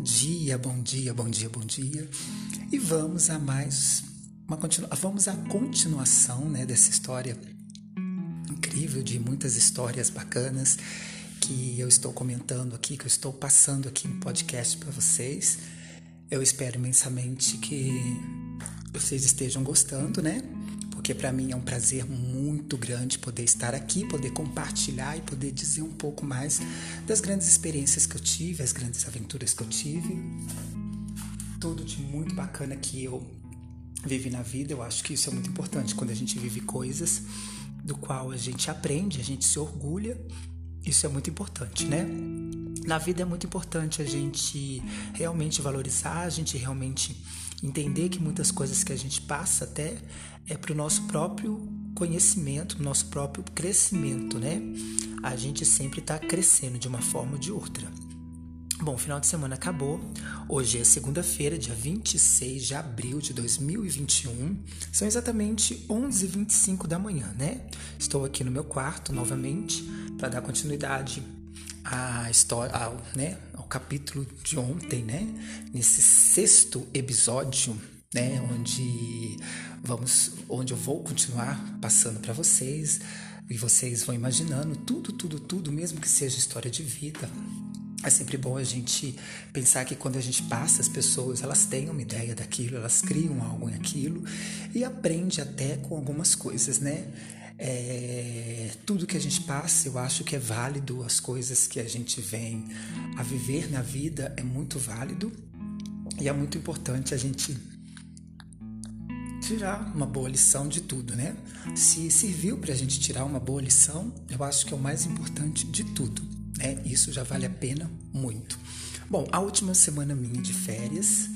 dia, bom dia, bom dia, bom dia. E vamos a mais uma continua, vamos à continuação, né, dessa história incrível de muitas histórias bacanas que eu estou comentando aqui, que eu estou passando aqui no podcast para vocês. Eu espero imensamente que vocês estejam gostando, né? Porque para mim é um prazer muito grande poder estar aqui, poder compartilhar e poder dizer um pouco mais das grandes experiências que eu tive, as grandes aventuras que eu tive. Tudo de muito bacana que eu vivi na vida. Eu acho que isso é muito importante quando a gente vive coisas do qual a gente aprende, a gente se orgulha. Isso é muito importante, né? Na vida é muito importante a gente realmente valorizar, a gente realmente entender que muitas coisas que a gente passa até é para o nosso próprio conhecimento, nosso próprio crescimento, né? A gente sempre está crescendo de uma forma ou de outra. Bom, final de semana acabou. Hoje é segunda-feira, dia 26 de abril de 2021. São exatamente 11h25 da manhã, né? Estou aqui no meu quarto novamente para dar continuidade à história, ao, né, capítulo de ontem, né? Nesse sexto episódio, né, onde vamos, onde eu vou continuar passando para vocês e vocês vão imaginando tudo, tudo, tudo, mesmo que seja história de vida, é sempre bom a gente pensar que quando a gente passa, as pessoas elas têm uma ideia daquilo, elas criam algo naquilo e aprende até com algumas coisas, né? É, tudo que a gente passa, eu acho que é válido, as coisas que a gente vem a viver na vida é muito válido e é muito importante a gente tirar uma boa lição de tudo, né? Se serviu para a gente tirar uma boa lição, eu acho que é o mais importante de tudo né? Isso já vale a pena muito. Bom, a última semana minha de férias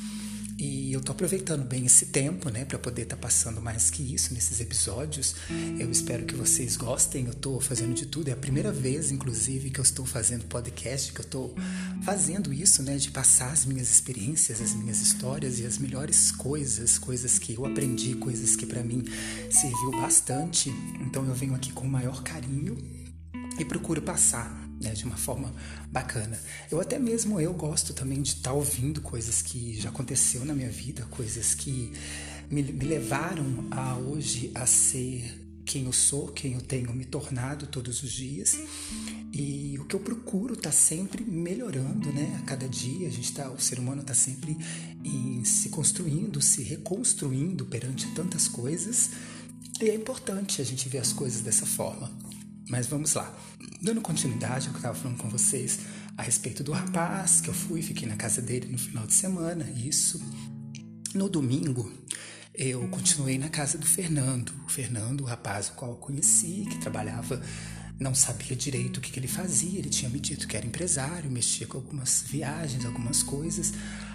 e eu tô aproveitando bem esse tempo, né, para poder estar tá passando mais que isso nesses episódios. Eu espero que vocês gostem. Eu tô fazendo de tudo. É a primeira vez, inclusive, que eu estou fazendo podcast, que eu tô fazendo isso, né, de passar as minhas experiências, as minhas histórias e as melhores coisas, coisas que eu aprendi, coisas que para mim serviu bastante. Então eu venho aqui com o maior carinho e procuro passar né, de uma forma bacana. Eu até mesmo eu gosto também de estar tá ouvindo coisas que já aconteceu na minha vida, coisas que me, me levaram a hoje a ser quem eu sou, quem eu tenho me tornado todos os dias. E o que eu procuro está sempre melhorando, né? A cada dia a gente tá, o ser humano está sempre em, se construindo, se reconstruindo perante tantas coisas. E é importante a gente ver as coisas dessa forma. Mas vamos lá. Dando continuidade ao que eu estava falando com vocês a respeito do rapaz, que eu fui, fiquei na casa dele no final de semana, isso. No domingo, eu continuei na casa do Fernando. O Fernando, o rapaz o qual eu conheci, que trabalhava, não sabia direito o que, que ele fazia, ele tinha me dito que era empresário, mexia com algumas viagens, algumas coisas.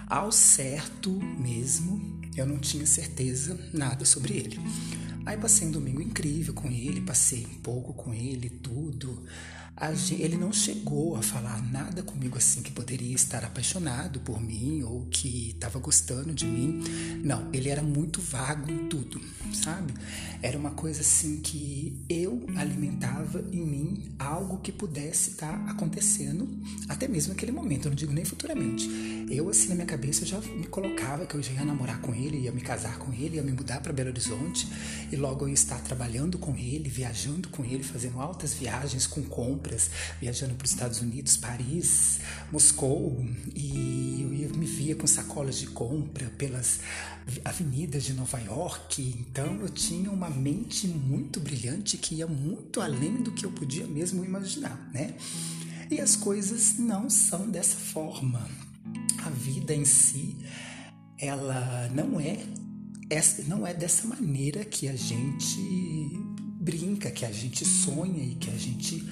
Ao certo mesmo, eu não tinha certeza nada sobre ele. Aí passei um domingo incrível com ele, passei um pouco com ele, tudo. Gente, ele não chegou a falar nada comigo assim que poderia estar apaixonado por mim ou que estava gostando de mim. Não, ele era muito vago em tudo, sabe? Era uma coisa assim que eu alimentava em mim algo que pudesse estar tá acontecendo até mesmo naquele momento, eu não digo nem futuramente. Eu assim na minha cabeça já me colocava que eu já ia namorar com ele, ia me casar com ele, ia me mudar para Belo Horizonte e logo eu ia estar trabalhando com ele, viajando com ele, fazendo altas viagens com compras viajando para os Estados Unidos, Paris, Moscou, e eu ia, me via com sacolas de compra pelas avenidas de Nova York. Então eu tinha uma mente muito brilhante que ia muito além do que eu podia mesmo imaginar, né? E as coisas não são dessa forma. A vida em si, ela não é essa não é dessa maneira que a gente brinca, que a gente sonha e que a gente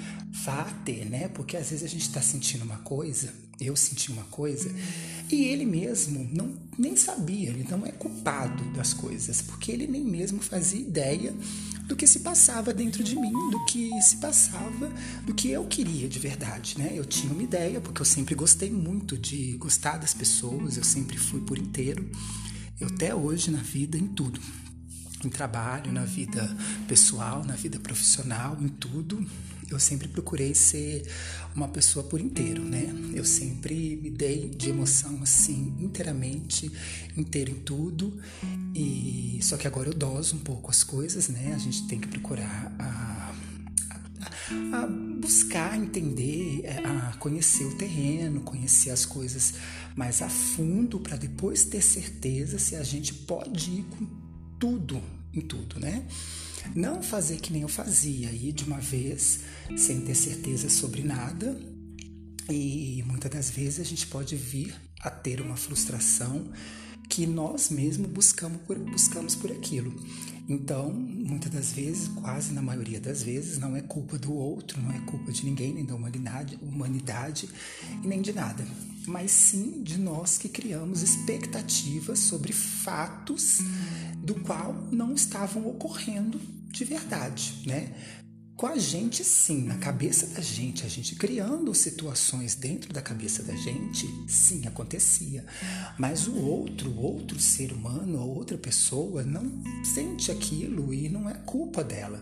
vá ter, né? Porque às vezes a gente está sentindo uma coisa, eu senti uma coisa, e ele mesmo não nem sabia, ele não é culpado das coisas, porque ele nem mesmo fazia ideia do que se passava dentro de mim, do que se passava, do que eu queria de verdade, né? Eu tinha uma ideia, porque eu sempre gostei muito de gostar das pessoas, eu sempre fui por inteiro. Eu até hoje na vida, em tudo, em trabalho, na vida pessoal, na vida profissional, em tudo. Eu sempre procurei ser uma pessoa por inteiro, né? Eu sempre me dei de emoção assim inteiramente, inteiro em tudo. E só que agora eu doso um pouco as coisas, né? A gente tem que procurar a, a, a buscar entender, é, a conhecer o terreno, conhecer as coisas mais a fundo para depois ter certeza se a gente pode ir com tudo em tudo, né? Não fazer que nem eu fazia, ir de uma vez sem ter certeza sobre nada. E muitas das vezes a gente pode vir a ter uma frustração que nós mesmos buscamos por, buscamos por aquilo. Então, muitas das vezes, quase na maioria das vezes, não é culpa do outro, não é culpa de ninguém, nem da humanidade, humanidade e nem de nada, mas sim de nós que criamos expectativas sobre fatos do qual não estavam ocorrendo de verdade, né? Com a gente, sim, na cabeça da gente, a gente criando situações dentro da cabeça da gente, sim, acontecia. Mas o outro, outro ser humano, ou outra pessoa, não sente aquilo e não é culpa dela.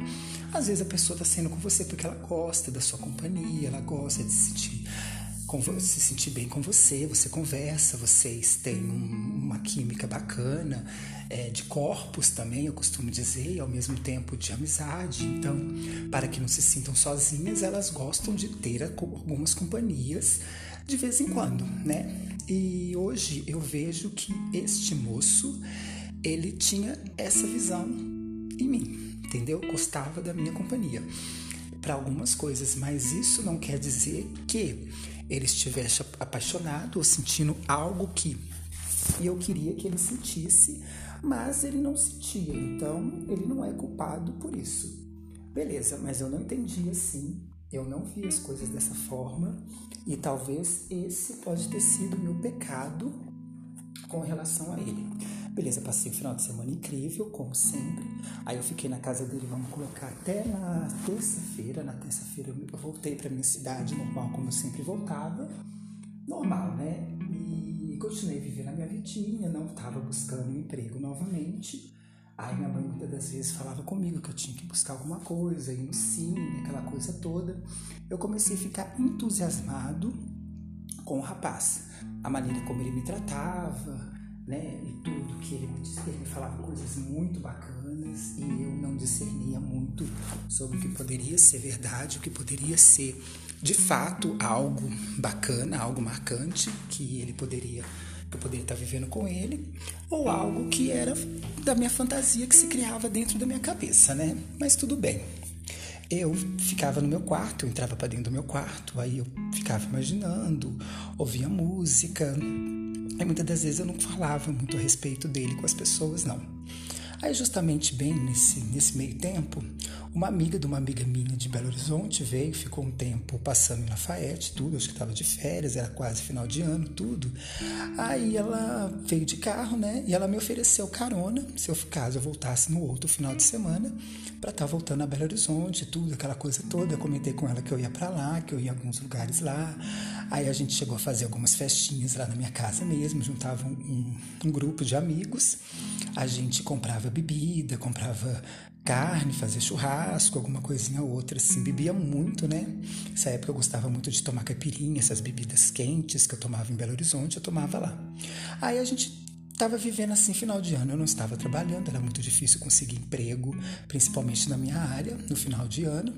Às vezes a pessoa está sendo com você porque ela gosta da sua companhia, ela gosta de se sentir se sentir bem com você, você conversa, vocês têm um, uma química bacana, é, de corpos também, eu costumo dizer, e ao mesmo tempo de amizade. Então, para que não se sintam sozinhas, elas gostam de ter algumas companhias de vez em quando, né? E hoje eu vejo que este moço, ele tinha essa visão em mim, entendeu? Gostava da minha companhia para algumas coisas, mas isso não quer dizer que ele estivesse apaixonado ou sentindo algo que eu queria que ele sentisse, mas ele não sentia, então ele não é culpado por isso. Beleza, mas eu não entendi assim, eu não vi as coisas dessa forma e talvez esse pode ter sido meu pecado com relação a ele. Beleza, passei o final de semana incrível, como sempre. Aí eu fiquei na casa dele, vamos colocar até na terça-feira. Na terça-feira eu voltei para minha cidade normal, como eu sempre voltava. Normal, né? E continuei vivendo a minha vidinha, não estava buscando um emprego novamente. Aí minha mãe muitas das vezes falava comigo que eu tinha que buscar alguma coisa, ir no cine, aquela coisa toda. Eu comecei a ficar entusiasmado com o rapaz, a maneira como ele me tratava, né? E tudo que ele me disse, ele me falava coisas muito bacanas e eu não discernia muito sobre o que poderia ser verdade, o que poderia ser de fato algo bacana, algo marcante que ele poderia que eu poderia estar vivendo com ele, ou algo que era da minha fantasia que se criava dentro da minha cabeça, né? Mas tudo bem. Eu ficava no meu quarto, eu entrava para dentro do meu quarto, aí eu ficava imaginando, ouvia música, e muitas das vezes eu não falava muito a respeito dele com as pessoas, não. Aí, justamente bem nesse, nesse meio tempo, uma amiga de uma amiga minha de Belo Horizonte veio, ficou um tempo passando em Lafayette, tudo, acho que estava de férias, era quase final de ano, tudo. Aí ela veio de carro, né? E ela me ofereceu carona, se eu caso eu voltasse no outro final de semana, para estar tá voltando a Belo Horizonte, tudo, aquela coisa toda. Eu comentei com ela que eu ia para lá, que eu ia em alguns lugares lá. Aí a gente chegou a fazer algumas festinhas lá na minha casa mesmo, juntava um, um, grupo de amigos. A gente comprava bebida, comprava carne, fazia churrasco, alguma coisinha ou outra, assim. Bebia muito, né? Nessa época eu gostava muito de tomar caipirinha, essas bebidas quentes que eu tomava em Belo Horizonte, eu tomava lá. Aí a gente estava vivendo assim final de ano. Eu não estava trabalhando, era muito difícil conseguir emprego, principalmente na minha área, no final de ano.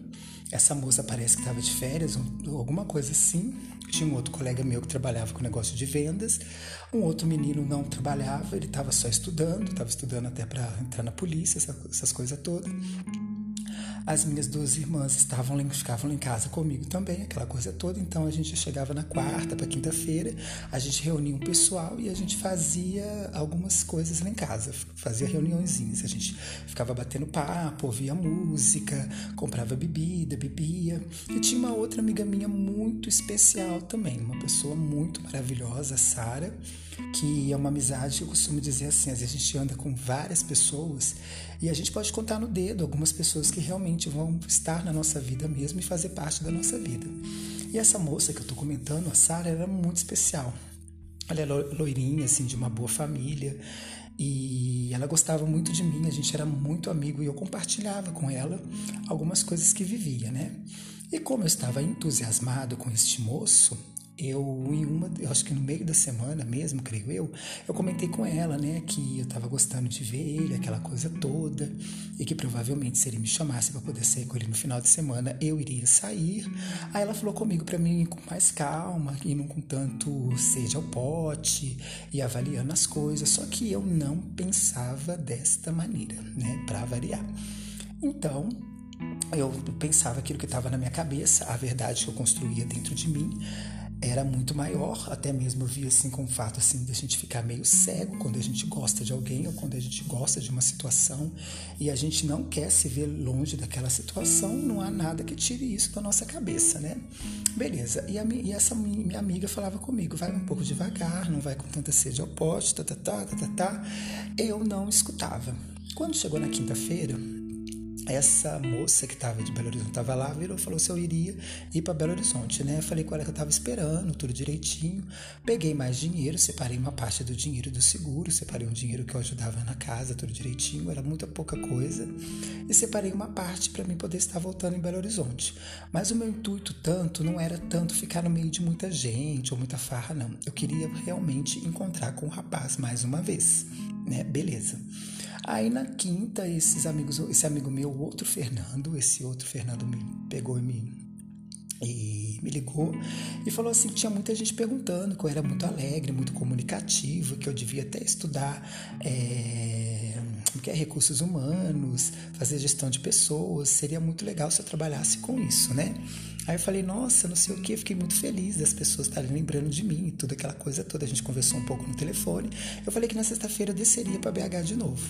Essa moça parece que estava de férias, alguma coisa assim. Tinha um outro colega meu que trabalhava com negócio de vendas. Um outro menino não trabalhava, ele estava só estudando, estava estudando até para entrar na polícia, essas coisas todas. As minhas duas irmãs estavam ficavam lá em casa comigo também, aquela coisa toda. Então a gente chegava na quarta para quinta-feira, a gente reunia um pessoal e a gente fazia algumas coisas lá em casa, fazia reuniõezinhas. A gente ficava batendo papo, ouvia música, comprava bebida, bebia. E tinha uma outra amiga minha muito especial também, uma pessoa muito maravilhosa, a Sara, que é uma amizade que eu costumo dizer assim, às vezes a gente anda com várias pessoas e a gente pode contar no dedo algumas pessoas que realmente vão estar na nossa vida mesmo e fazer parte da nossa vida. E essa moça que eu estou comentando, a Sara, era muito especial. Ela é loirinha, assim, de uma boa família. E ela gostava muito de mim, a gente era muito amigo e eu compartilhava com ela algumas coisas que vivia, né? E como eu estava entusiasmado com este moço, eu em uma, eu acho que no meio da semana mesmo, creio eu, eu comentei com ela, né, que eu estava gostando de ver ele, aquela coisa toda, e que provavelmente se ele me chamasse para poder sair com ele no final de semana, eu iria sair. Aí ela falou comigo para mim ir com mais calma, e não com tanto seja ao pote e avaliando as coisas, só que eu não pensava desta maneira, né, para variar. Então, eu pensava aquilo que estava na minha cabeça, a verdade que eu construía dentro de mim, era muito maior, até mesmo eu via assim com o fato assim de a gente ficar meio cego quando a gente gosta de alguém ou quando a gente gosta de uma situação e a gente não quer se ver longe daquela situação, não há nada que tire isso da nossa cabeça, né? Beleza. E, a, e essa minha amiga falava comigo, vai um pouco devagar, não vai com tanta sede ao pote, tá, tá, tá, tá, tá, tá. Eu não escutava. Quando chegou na quinta-feira, essa moça que estava de Belo Horizonte estava lá, virou falou se eu iria ir para Belo Horizonte, né? Eu falei com ela que eu estava esperando, tudo direitinho. Peguei mais dinheiro, separei uma parte do dinheiro do seguro, separei um dinheiro que eu ajudava na casa, tudo direitinho, era muita pouca coisa. E separei uma parte para mim poder estar voltando em Belo Horizonte. Mas o meu intuito tanto não era tanto ficar no meio de muita gente ou muita farra, não. Eu queria realmente encontrar com o rapaz mais uma vez, né? Beleza. Aí na quinta, esses amigos, esse amigo meu, outro Fernando, esse outro Fernando me pegou e me e me ligou e falou assim que tinha muita gente perguntando que eu era muito alegre, muito comunicativo, que eu devia até estudar é, que é recursos humanos, fazer gestão de pessoas, seria muito legal se eu trabalhasse com isso, né? Aí eu falei, nossa, não sei o que, fiquei muito feliz das pessoas estarem lembrando de mim e toda aquela coisa toda. A gente conversou um pouco no telefone. Eu falei que na sexta-feira eu desceria para BH de novo.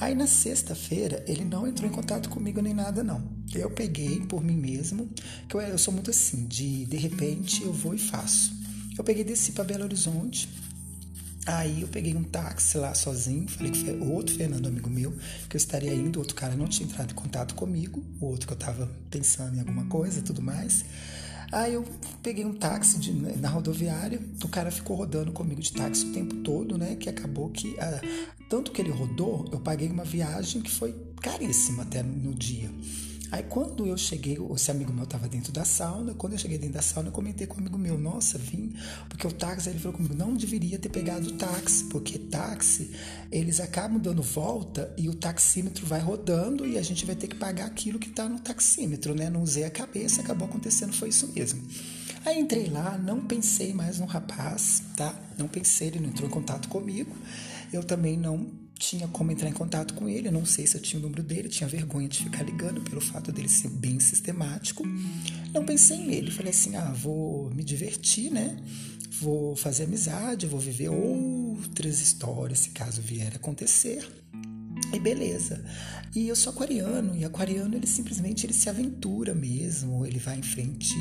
Aí na sexta-feira ele não entrou em contato comigo nem nada, não. Eu peguei por mim mesmo, que eu, eu sou muito assim, de de repente eu vou e faço. Eu peguei desci para Belo Horizonte, Aí eu peguei um táxi lá sozinho, falei que foi outro Fernando, amigo meu, que eu estaria indo, outro cara não tinha entrado em contato comigo, o outro que eu tava pensando em alguma coisa e tudo mais. Aí eu peguei um táxi de, né, na rodoviária, o cara ficou rodando comigo de táxi o tempo todo, né? Que acabou que, ah, tanto que ele rodou, eu paguei uma viagem que foi caríssima até no dia. Aí quando eu cheguei, esse amigo meu estava dentro da sauna, quando eu cheguei dentro da sauna, eu comentei com um amigo meu, nossa, vim, porque o táxi, ele falou comigo, não deveria ter pegado o táxi, porque táxi, eles acabam dando volta e o taxímetro vai rodando e a gente vai ter que pagar aquilo que está no taxímetro, né? Não usei a cabeça, acabou acontecendo, foi isso mesmo. Aí entrei lá, não pensei mais no rapaz, tá? Não pensei, ele não entrou em contato comigo. Eu também não tinha como entrar em contato com ele, eu não sei se eu tinha o número dele, tinha vergonha de ficar ligando pelo fato dele ser bem sistemático. Não pensei nele, falei assim: ah, vou me divertir, né? Vou fazer amizade, vou viver outras histórias se caso vier acontecer. E beleza. E eu sou aquariano, e aquariano ele simplesmente ele se aventura mesmo, ele vai em frente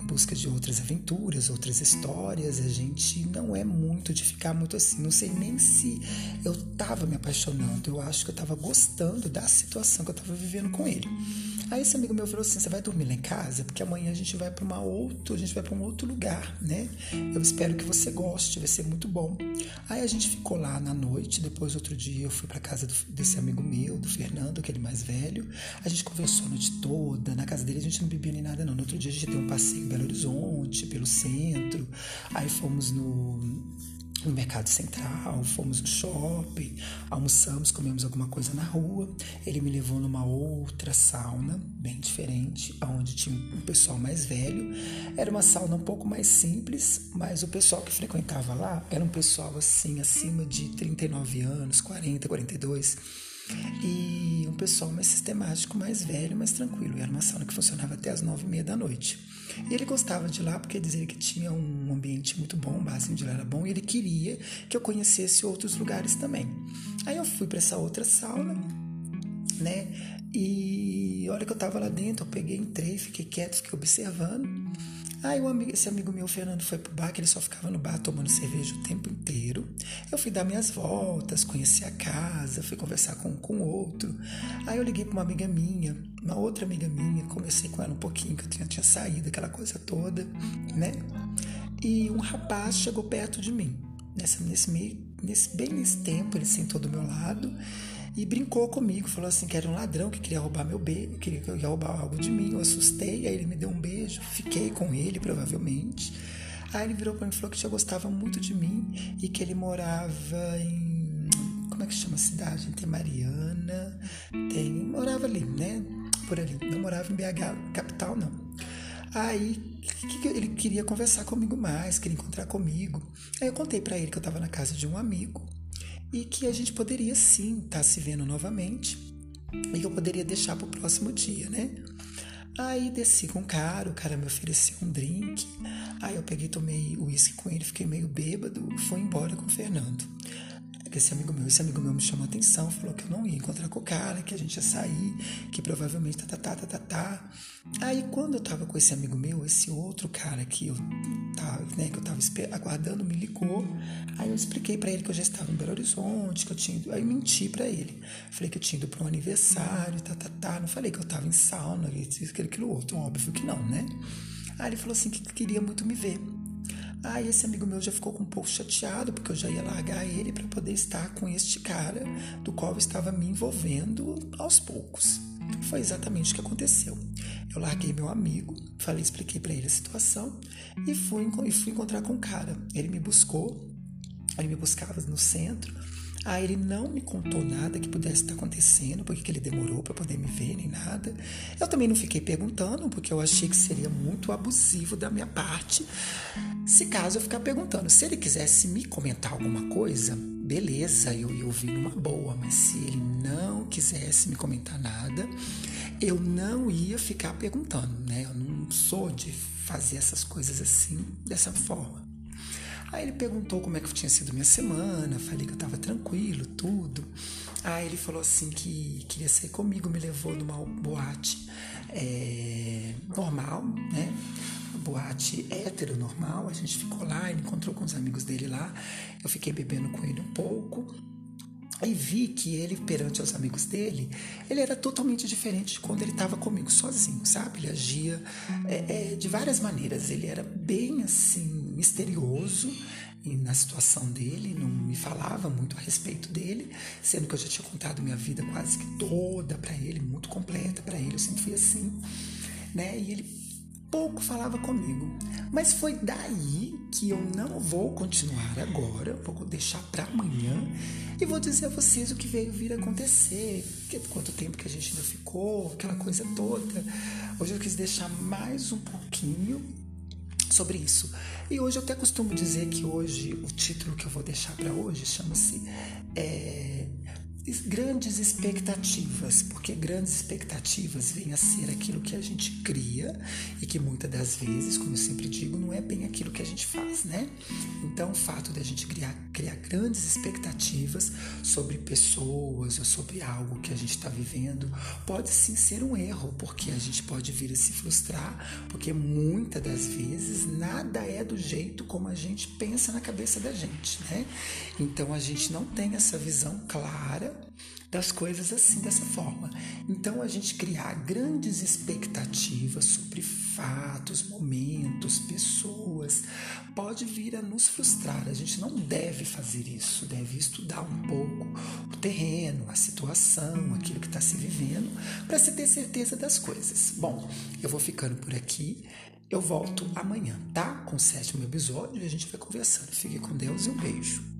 em busca de outras aventuras, outras histórias. A gente não é muito de ficar muito assim. Não sei nem se eu tava me apaixonando, eu acho que eu tava gostando da situação que eu tava vivendo com ele. Aí esse amigo meu falou assim: "Você vai dormir lá em casa, porque amanhã a gente vai para outro, a gente vai para um outro lugar, né? Eu espero que você goste, vai ser muito bom". Aí a gente ficou lá na noite, depois outro dia eu fui para casa do, desse amigo meu, do Fernando, aquele mais velho. A gente conversou a noite toda, na casa dele a gente não bebia nem nada não. No outro dia a gente deu um passeio em Belo Horizonte, pelo centro. Aí fomos no no mercado central, fomos no shopping, almoçamos, comemos alguma coisa na rua. Ele me levou numa outra sauna, bem diferente, onde tinha um pessoal mais velho. Era uma sauna um pouco mais simples, mas o pessoal que frequentava lá era um pessoal assim, acima de 39 anos, 40, 42 e um pessoal mais sistemático, mais velho, mais tranquilo. Era uma sauna que funcionava até as nove e meia da noite. E ele gostava de lá porque dizia que tinha um ambiente muito bom, o barzinho de lá era bom, e ele queria que eu conhecesse outros lugares também. Aí eu fui para essa outra sauna, né? E olha que eu tava lá dentro, eu peguei, entrei, fiquei quieto, fiquei observando. Aí o amigo, esse amigo meu, Fernando, foi pro bar, que ele só ficava no bar tomando cerveja o tempo inteiro. Eu fui dar minhas voltas, conheci a casa, fui conversar com com outro. Aí eu liguei para uma amiga minha, uma outra amiga minha, conversei com ela um pouquinho, que eu tinha, tinha saído, aquela coisa toda, né? E um rapaz chegou perto de mim, nessa, nesse meio nesse, bem nesse tempo, ele sentou do meu lado e brincou comigo, falou assim que era um ladrão que queria roubar meu beijo, queria que roubar algo de mim. Eu assustei, aí ele me deu um beijo, fiquei com ele provavelmente. Aí ele virou para mim e falou que já gostava muito de mim e que ele morava em como é que chama a cidade? Tem Mariana, tem morava ali, né? Por ali, não morava em BH capital não. Aí ele queria conversar comigo mais, queria encontrar comigo. Aí eu contei para ele que eu estava na casa de um amigo e que a gente poderia sim estar tá se vendo novamente e que eu poderia deixar para o próximo dia, né? Aí desci com o cara, o cara me ofereceu um drink. Aí eu peguei, tomei uísque com ele, fiquei meio bêbado, fui embora com o Fernando esse amigo meu, esse amigo meu me chamou a atenção, falou que eu não ia encontrar com o cara, que a gente ia sair, que provavelmente tá, tá, tá, tá, tá, tá. Aí quando eu tava com esse amigo meu, esse outro cara que eu tava, né, que eu tava aguardando, me ligou. Aí eu expliquei para ele que eu já estava em Belo Horizonte, que eu tinha ido, aí menti para ele. Falei que eu tinha ido para um aniversário, tá, tá, tá. Não falei que eu tava em sauna, aquilo, aquilo outro. Óbvio que não, né? Aí ele falou assim que queria muito me ver. Aí esse amigo meu já ficou um pouco chateado, porque eu já ia largar ele para poder estar com este cara do qual eu estava me envolvendo aos poucos. Foi exatamente o que aconteceu. Eu larguei meu amigo, falei, expliquei para ele a situação e fui, e fui encontrar com o cara. Ele me buscou, ele me buscava no centro Aí ele não me contou nada que pudesse estar acontecendo, porque ele demorou para poder me ver, nem nada. Eu também não fiquei perguntando, porque eu achei que seria muito abusivo da minha parte. Se caso eu ficar perguntando, se ele quisesse me comentar alguma coisa, beleza, eu ia ouvir numa boa, mas se ele não quisesse me comentar nada, eu não ia ficar perguntando, né? Eu não sou de fazer essas coisas assim, dessa forma. Aí ele perguntou como é que tinha sido minha semana, falei que eu estava tranquilo, tudo. Aí ele falou assim que queria sair comigo, me levou numa boate é, normal, né? Boate hétero normal. A gente ficou lá, ele encontrou com os amigos dele lá. Eu fiquei bebendo com ele um pouco. E vi que ele, perante os amigos dele, ele era totalmente diferente de quando ele estava comigo sozinho, sabe? Ele agia é, é, de várias maneiras. Ele era bem assim, misterioso na situação dele, não me falava muito a respeito dele, sendo que eu já tinha contado minha vida quase que toda para ele, muito completa para ele, eu sempre fui assim, né? E ele pouco falava comigo. Mas foi daí que eu não vou continuar agora, vou deixar para amanhã e vou dizer a vocês o que veio vir acontecer, quanto tempo que a gente ainda ficou, aquela coisa toda. Hoje eu quis deixar mais um pouquinho sobre isso. E hoje eu até costumo dizer que hoje o título que eu vou deixar para hoje chama-se é, grandes expectativas, porque grandes expectativas vêm a ser aquilo que a gente cria e que muitas das vezes, como eu sempre digo, não é bem aquilo que a gente faz, né? Então, o fato de a gente criar, criar grandes expectativas sobre pessoas ou sobre algo que a gente está vivendo pode sim ser um erro, porque a gente pode vir a se frustrar, porque muitas das vezes nada é do jeito como a gente pensa na cabeça da gente, né? Então, a gente não tem essa visão clara das coisas assim, dessa forma. Então, a gente criar grandes expectativas sobre fatos, momentos, pessoas, pode vir a nos frustrar. A gente não deve fazer isso, deve estudar um pouco o terreno, a situação, aquilo que está se vivendo, para se ter certeza das coisas. Bom, eu vou ficando por aqui. Eu volto amanhã, tá? Com o sétimo episódio e a gente vai conversando. Fique com Deus e um beijo.